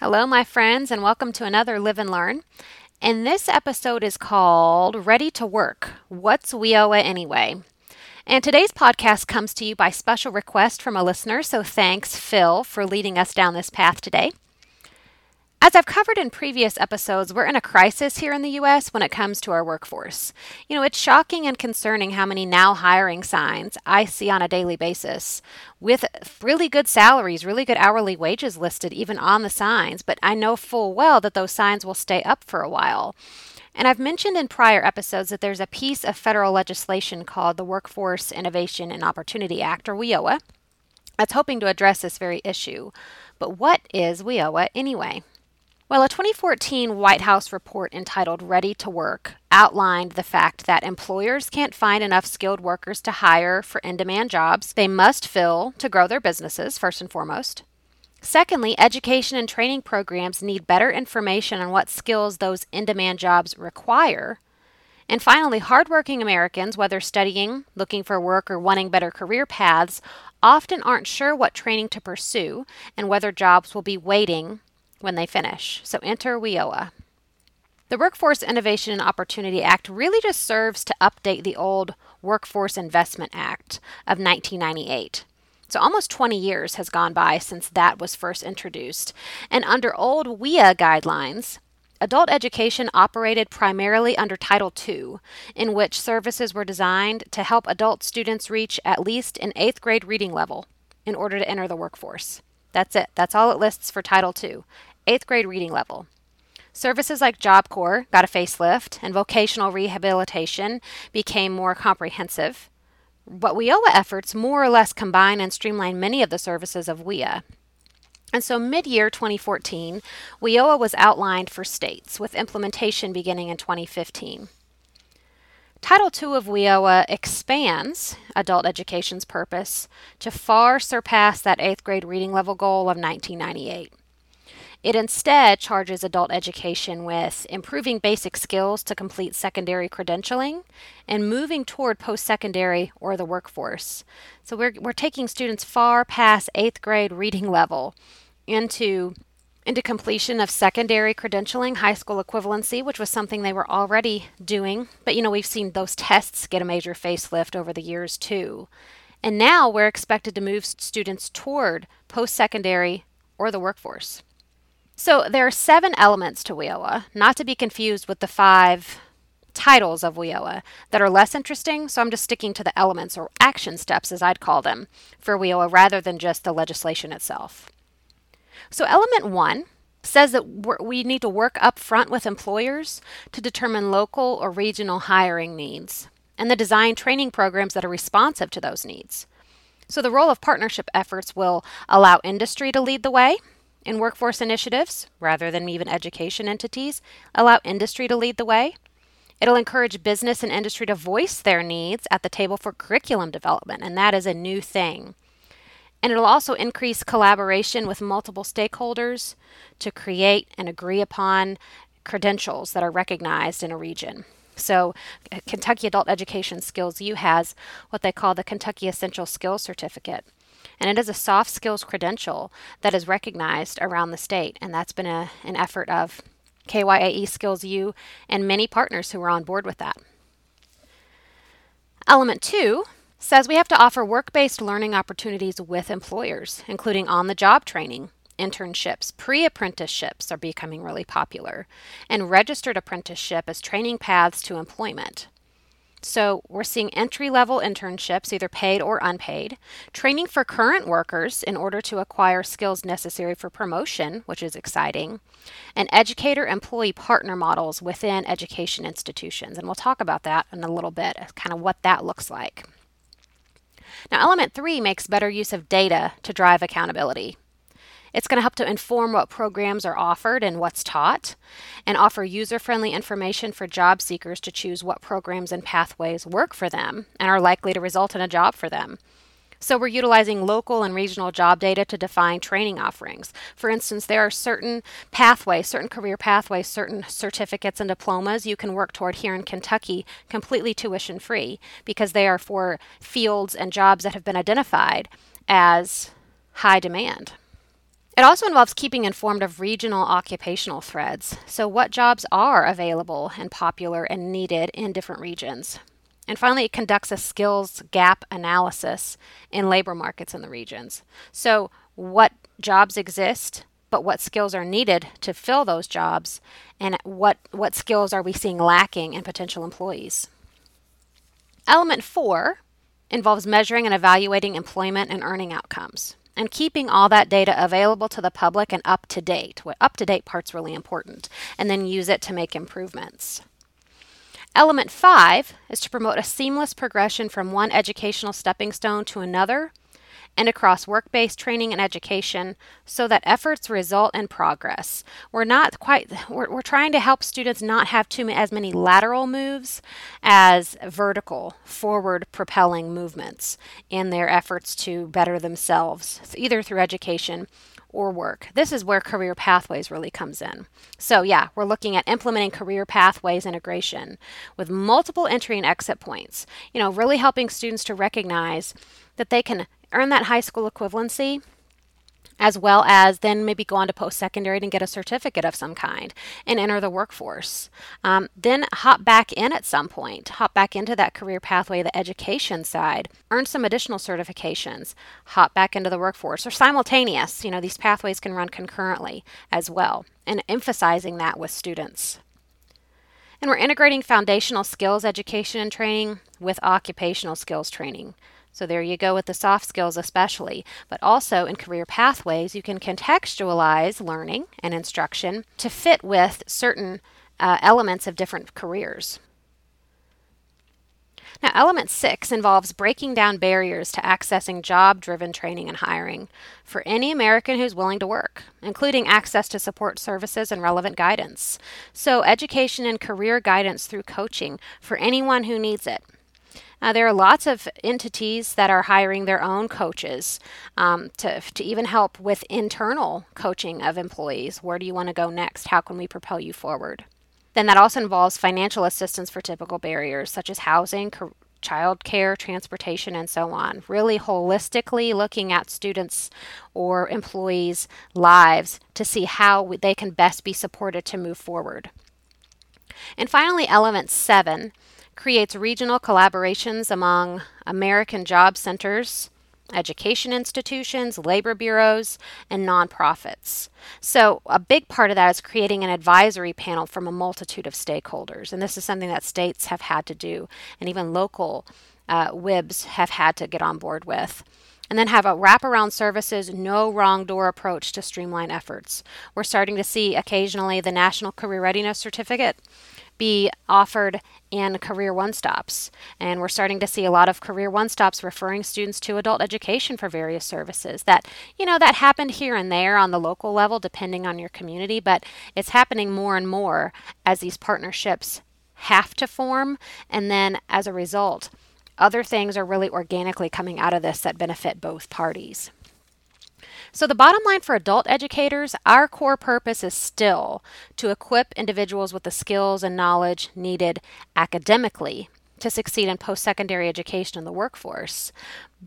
Hello, my friends, and welcome to another Live and Learn. And this episode is called Ready to Work What's WIOA Anyway? And today's podcast comes to you by special request from a listener, so thanks, Phil, for leading us down this path today. As I've covered in previous episodes, we're in a crisis here in the US when it comes to our workforce. You know, it's shocking and concerning how many now hiring signs I see on a daily basis with really good salaries, really good hourly wages listed even on the signs, but I know full well that those signs will stay up for a while. And I've mentioned in prior episodes that there's a piece of federal legislation called the Workforce Innovation and Opportunity Act, or WIOA, that's hoping to address this very issue. But what is WIOA anyway? Well, a 2014 White House report entitled Ready to Work outlined the fact that employers can't find enough skilled workers to hire for in demand jobs they must fill to grow their businesses, first and foremost. Secondly, education and training programs need better information on what skills those in demand jobs require. And finally, hardworking Americans, whether studying, looking for work, or wanting better career paths, often aren't sure what training to pursue and whether jobs will be waiting when they finish. So enter WIOA. The Workforce Innovation and Opportunity Act really just serves to update the old Workforce Investment Act of 1998. So almost 20 years has gone by since that was first introduced. And under old WIA guidelines, adult education operated primarily under Title II, in which services were designed to help adult students reach at least an eighth grade reading level in order to enter the workforce. That's it. That's all it lists for Title II eighth grade reading level. Services like Job Corps got a facelift, and vocational rehabilitation became more comprehensive. But WIOA efforts more or less combine and streamline many of the services of WIA. And so, mid year 2014, WIOA was outlined for states, with implementation beginning in 2015. Title II of WIOA expands adult education's purpose to far surpass that eighth grade reading level goal of 1998. It instead charges adult education with improving basic skills to complete secondary credentialing and moving toward post secondary or the workforce. So we're, we're taking students far past eighth grade reading level into into completion of secondary credentialing, high school equivalency, which was something they were already doing. But you know, we've seen those tests get a major facelift over the years too. And now we're expected to move students toward post secondary or the workforce. So there are seven elements to WIOA, not to be confused with the five titles of WIOA that are less interesting, so I'm just sticking to the elements or action steps, as I'd call them, for WIOA rather than just the legislation itself. So, element one says that we need to work up front with employers to determine local or regional hiring needs and the design training programs that are responsive to those needs. So, the role of partnership efforts will allow industry to lead the way in workforce initiatives, rather than even education entities, allow industry to lead the way. It'll encourage business and industry to voice their needs at the table for curriculum development, and that is a new thing. And it'll also increase collaboration with multiple stakeholders to create and agree upon credentials that are recognized in a region. So, uh, Kentucky Adult Education Skills U has what they call the Kentucky Essential Skills Certificate and it is a soft skills credential that is recognized around the state. And that's been a, an effort of KYAE Skills U and many partners who are on board with that. Element two says we have to offer work based learning opportunities with employers, including on the job training. Internships, pre apprenticeships are becoming really popular, and registered apprenticeship as training paths to employment. So we're seeing entry level internships, either paid or unpaid, training for current workers in order to acquire skills necessary for promotion, which is exciting, and educator employee partner models within education institutions. And we'll talk about that in a little bit, kind of what that looks like. Now, element three makes better use of data to drive accountability. It's going to help to inform what programs are offered and what's taught, and offer user friendly information for job seekers to choose what programs and pathways work for them and are likely to result in a job for them. So, we're utilizing local and regional job data to define training offerings. For instance, there are certain pathways, certain career pathways, certain certificates and diplomas you can work toward here in Kentucky completely tuition free because they are for fields and jobs that have been identified as high demand. It also involves keeping informed of regional occupational threads. So, what jobs are available and popular and needed in different regions? And finally, it conducts a skills gap analysis in labor markets in the regions. So, what jobs exist, but what skills are needed to fill those jobs, and what, what skills are we seeing lacking in potential employees? Element four involves measuring and evaluating employment and earning outcomes and keeping all that data available to the public and up to date. What up to date part's really important, and then use it to make improvements. Element five is to promote a seamless progression from one educational stepping stone to another and across work based training and education so that efforts result in progress. We're not quite, we're, we're trying to help students not have too as many lateral moves as vertical, forward propelling movements in their efforts to better themselves, either through education or work. This is where career pathways really comes in. So, yeah, we're looking at implementing career pathways integration with multiple entry and exit points. You know, really helping students to recognize that they can earn that high school equivalency as well as then maybe go on to post secondary and get a certificate of some kind and enter the workforce. Um, then hop back in at some point, hop back into that career pathway, the education side, earn some additional certifications, hop back into the workforce, or simultaneous. You know, these pathways can run concurrently as well, and emphasizing that with students. And we're integrating foundational skills education and training with occupational skills training. So there you go with the soft skills, especially. But also in career pathways, you can contextualize learning and instruction to fit with certain uh, elements of different careers. Now, element six involves breaking down barriers to accessing job driven training and hiring for any American who's willing to work, including access to support services and relevant guidance. So, education and career guidance through coaching for anyone who needs it. Uh, there are lots of entities that are hiring their own coaches um, to, to even help with internal coaching of employees. Where do you want to go next? How can we propel you forward? Then that also involves financial assistance for typical barriers such as housing, child care, transportation, and so on. Really holistically looking at students or employees' lives to see how they can best be supported to move forward. And finally, element seven creates regional collaborations among American job centers, education institutions, labor bureaus, and nonprofits. So, a big part of that is creating an advisory panel from a multitude of stakeholders. And this is something that states have had to do, and even local uh, WIBs have had to get on board with. And then have a wraparound services, no wrong door approach to streamline efforts. We're starting to see occasionally the National Career Readiness Certificate be offered in career one stops. And we're starting to see a lot of career one stops referring students to adult education for various services. That, you know, that happened here and there on the local level, depending on your community, but it's happening more and more as these partnerships have to form. And then as a result, other things are really organically coming out of this that benefit both parties. So, the bottom line for adult educators, our core purpose is still to equip individuals with the skills and knowledge needed academically to succeed in post secondary education in the workforce.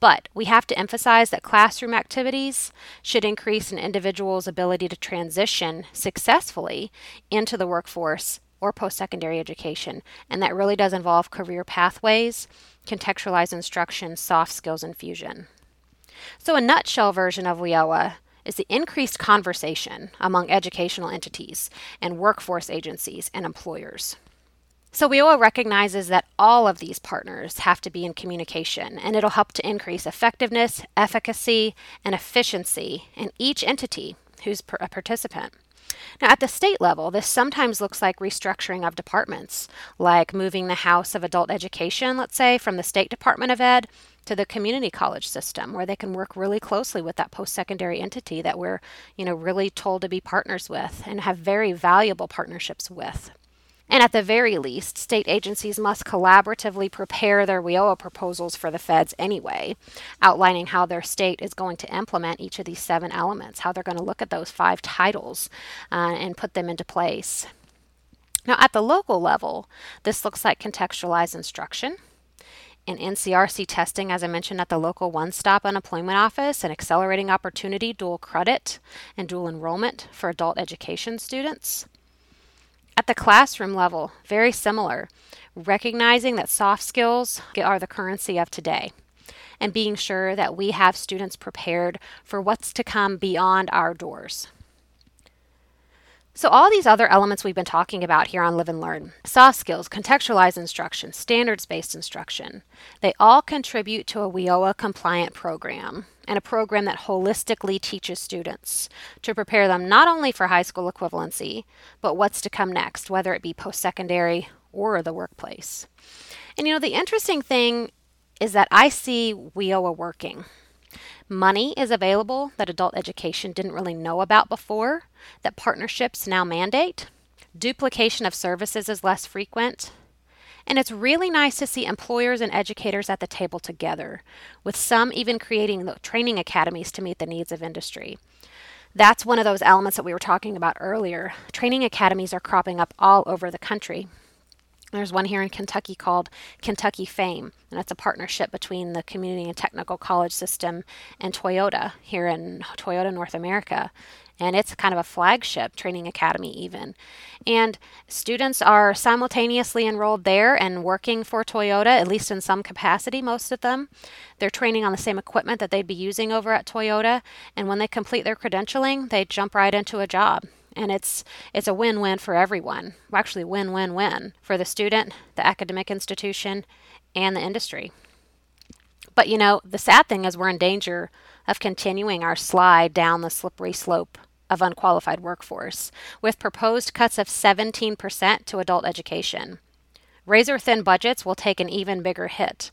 But we have to emphasize that classroom activities should increase an individual's ability to transition successfully into the workforce or post secondary education. And that really does involve career pathways, contextualized instruction, soft skills infusion. So, a nutshell version of WIOA is the increased conversation among educational entities and workforce agencies and employers. So, WIOA recognizes that all of these partners have to be in communication, and it'll help to increase effectiveness, efficacy, and efficiency in each entity who's a participant. Now, at the state level, this sometimes looks like restructuring of departments, like moving the House of Adult Education, let's say, from the State Department of Ed to the community college system where they can work really closely with that post-secondary entity that we're you know really told to be partners with and have very valuable partnerships with and at the very least, state agencies must collaboratively prepare their WIOA proposals for the feds anyway, outlining how their state is going to implement each of these seven elements, how they're going to look at those five titles uh, and put them into place. Now, at the local level, this looks like contextualized instruction, and NCRC testing, as I mentioned, at the local one stop unemployment office, and accelerating opportunity, dual credit, and dual enrollment for adult education students. At the classroom level, very similar, recognizing that soft skills are the currency of today and being sure that we have students prepared for what's to come beyond our doors. So, all these other elements we've been talking about here on Live and Learn soft skills, contextualized instruction, standards based instruction they all contribute to a WIOA compliant program and a program that holistically teaches students to prepare them not only for high school equivalency, but what's to come next, whether it be post secondary or the workplace. And you know, the interesting thing is that I see WIOA working. Money is available that adult education didn't really know about before, that partnerships now mandate. Duplication of services is less frequent. And it's really nice to see employers and educators at the table together, with some even creating training academies to meet the needs of industry. That's one of those elements that we were talking about earlier. Training academies are cropping up all over the country. There's one here in Kentucky called Kentucky Fame, and it's a partnership between the Community and Technical College System and Toyota here in Toyota North America. And it's kind of a flagship training academy, even. And students are simultaneously enrolled there and working for Toyota, at least in some capacity, most of them. They're training on the same equipment that they'd be using over at Toyota. And when they complete their credentialing, they jump right into a job and it's it's a win-win for everyone. Well, actually, win-win-win for the student, the academic institution, and the industry. But you know, the sad thing is we're in danger of continuing our slide down the slippery slope of unqualified workforce with proposed cuts of 17% to adult education. Razor thin budgets will take an even bigger hit.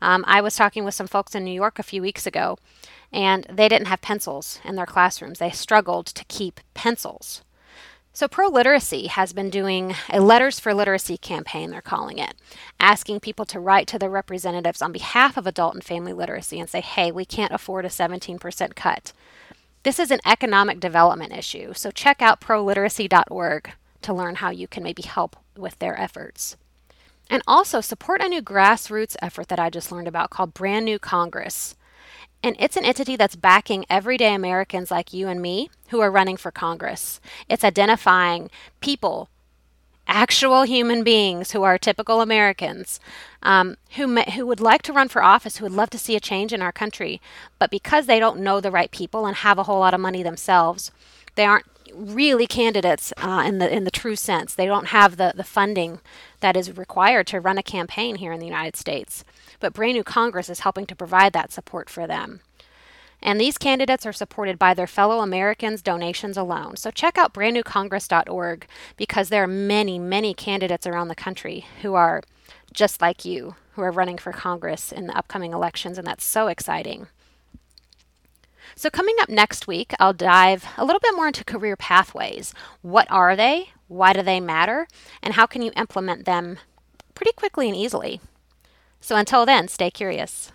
Um, I was talking with some folks in New York a few weeks ago, and they didn't have pencils in their classrooms. They struggled to keep pencils. So, Pro Literacy has been doing a Letters for Literacy campaign, they're calling it, asking people to write to their representatives on behalf of adult and family literacy and say, hey, we can't afford a 17% cut. This is an economic development issue, so check out proliteracy.org to learn how you can maybe help with their efforts. And also support a new grassroots effort that I just learned about called Brand New Congress. And it's an entity that's backing everyday Americans like you and me who are running for Congress. It's identifying people, actual human beings who are typical Americans, um, who, who would like to run for office, who would love to see a change in our country. But because they don't know the right people and have a whole lot of money themselves, they aren't really candidates uh, in the in the true sense. They don't have the the funding that is required to run a campaign here in the United States. But Brand New Congress is helping to provide that support for them. And these candidates are supported by their fellow Americans' donations alone. So check out brandnewcongress.org because there are many, many candidates around the country who are just like you, who are running for Congress in the upcoming elections, and that's so exciting. So, coming up next week, I'll dive a little bit more into career pathways. What are they? Why do they matter? And how can you implement them pretty quickly and easily? So, until then, stay curious.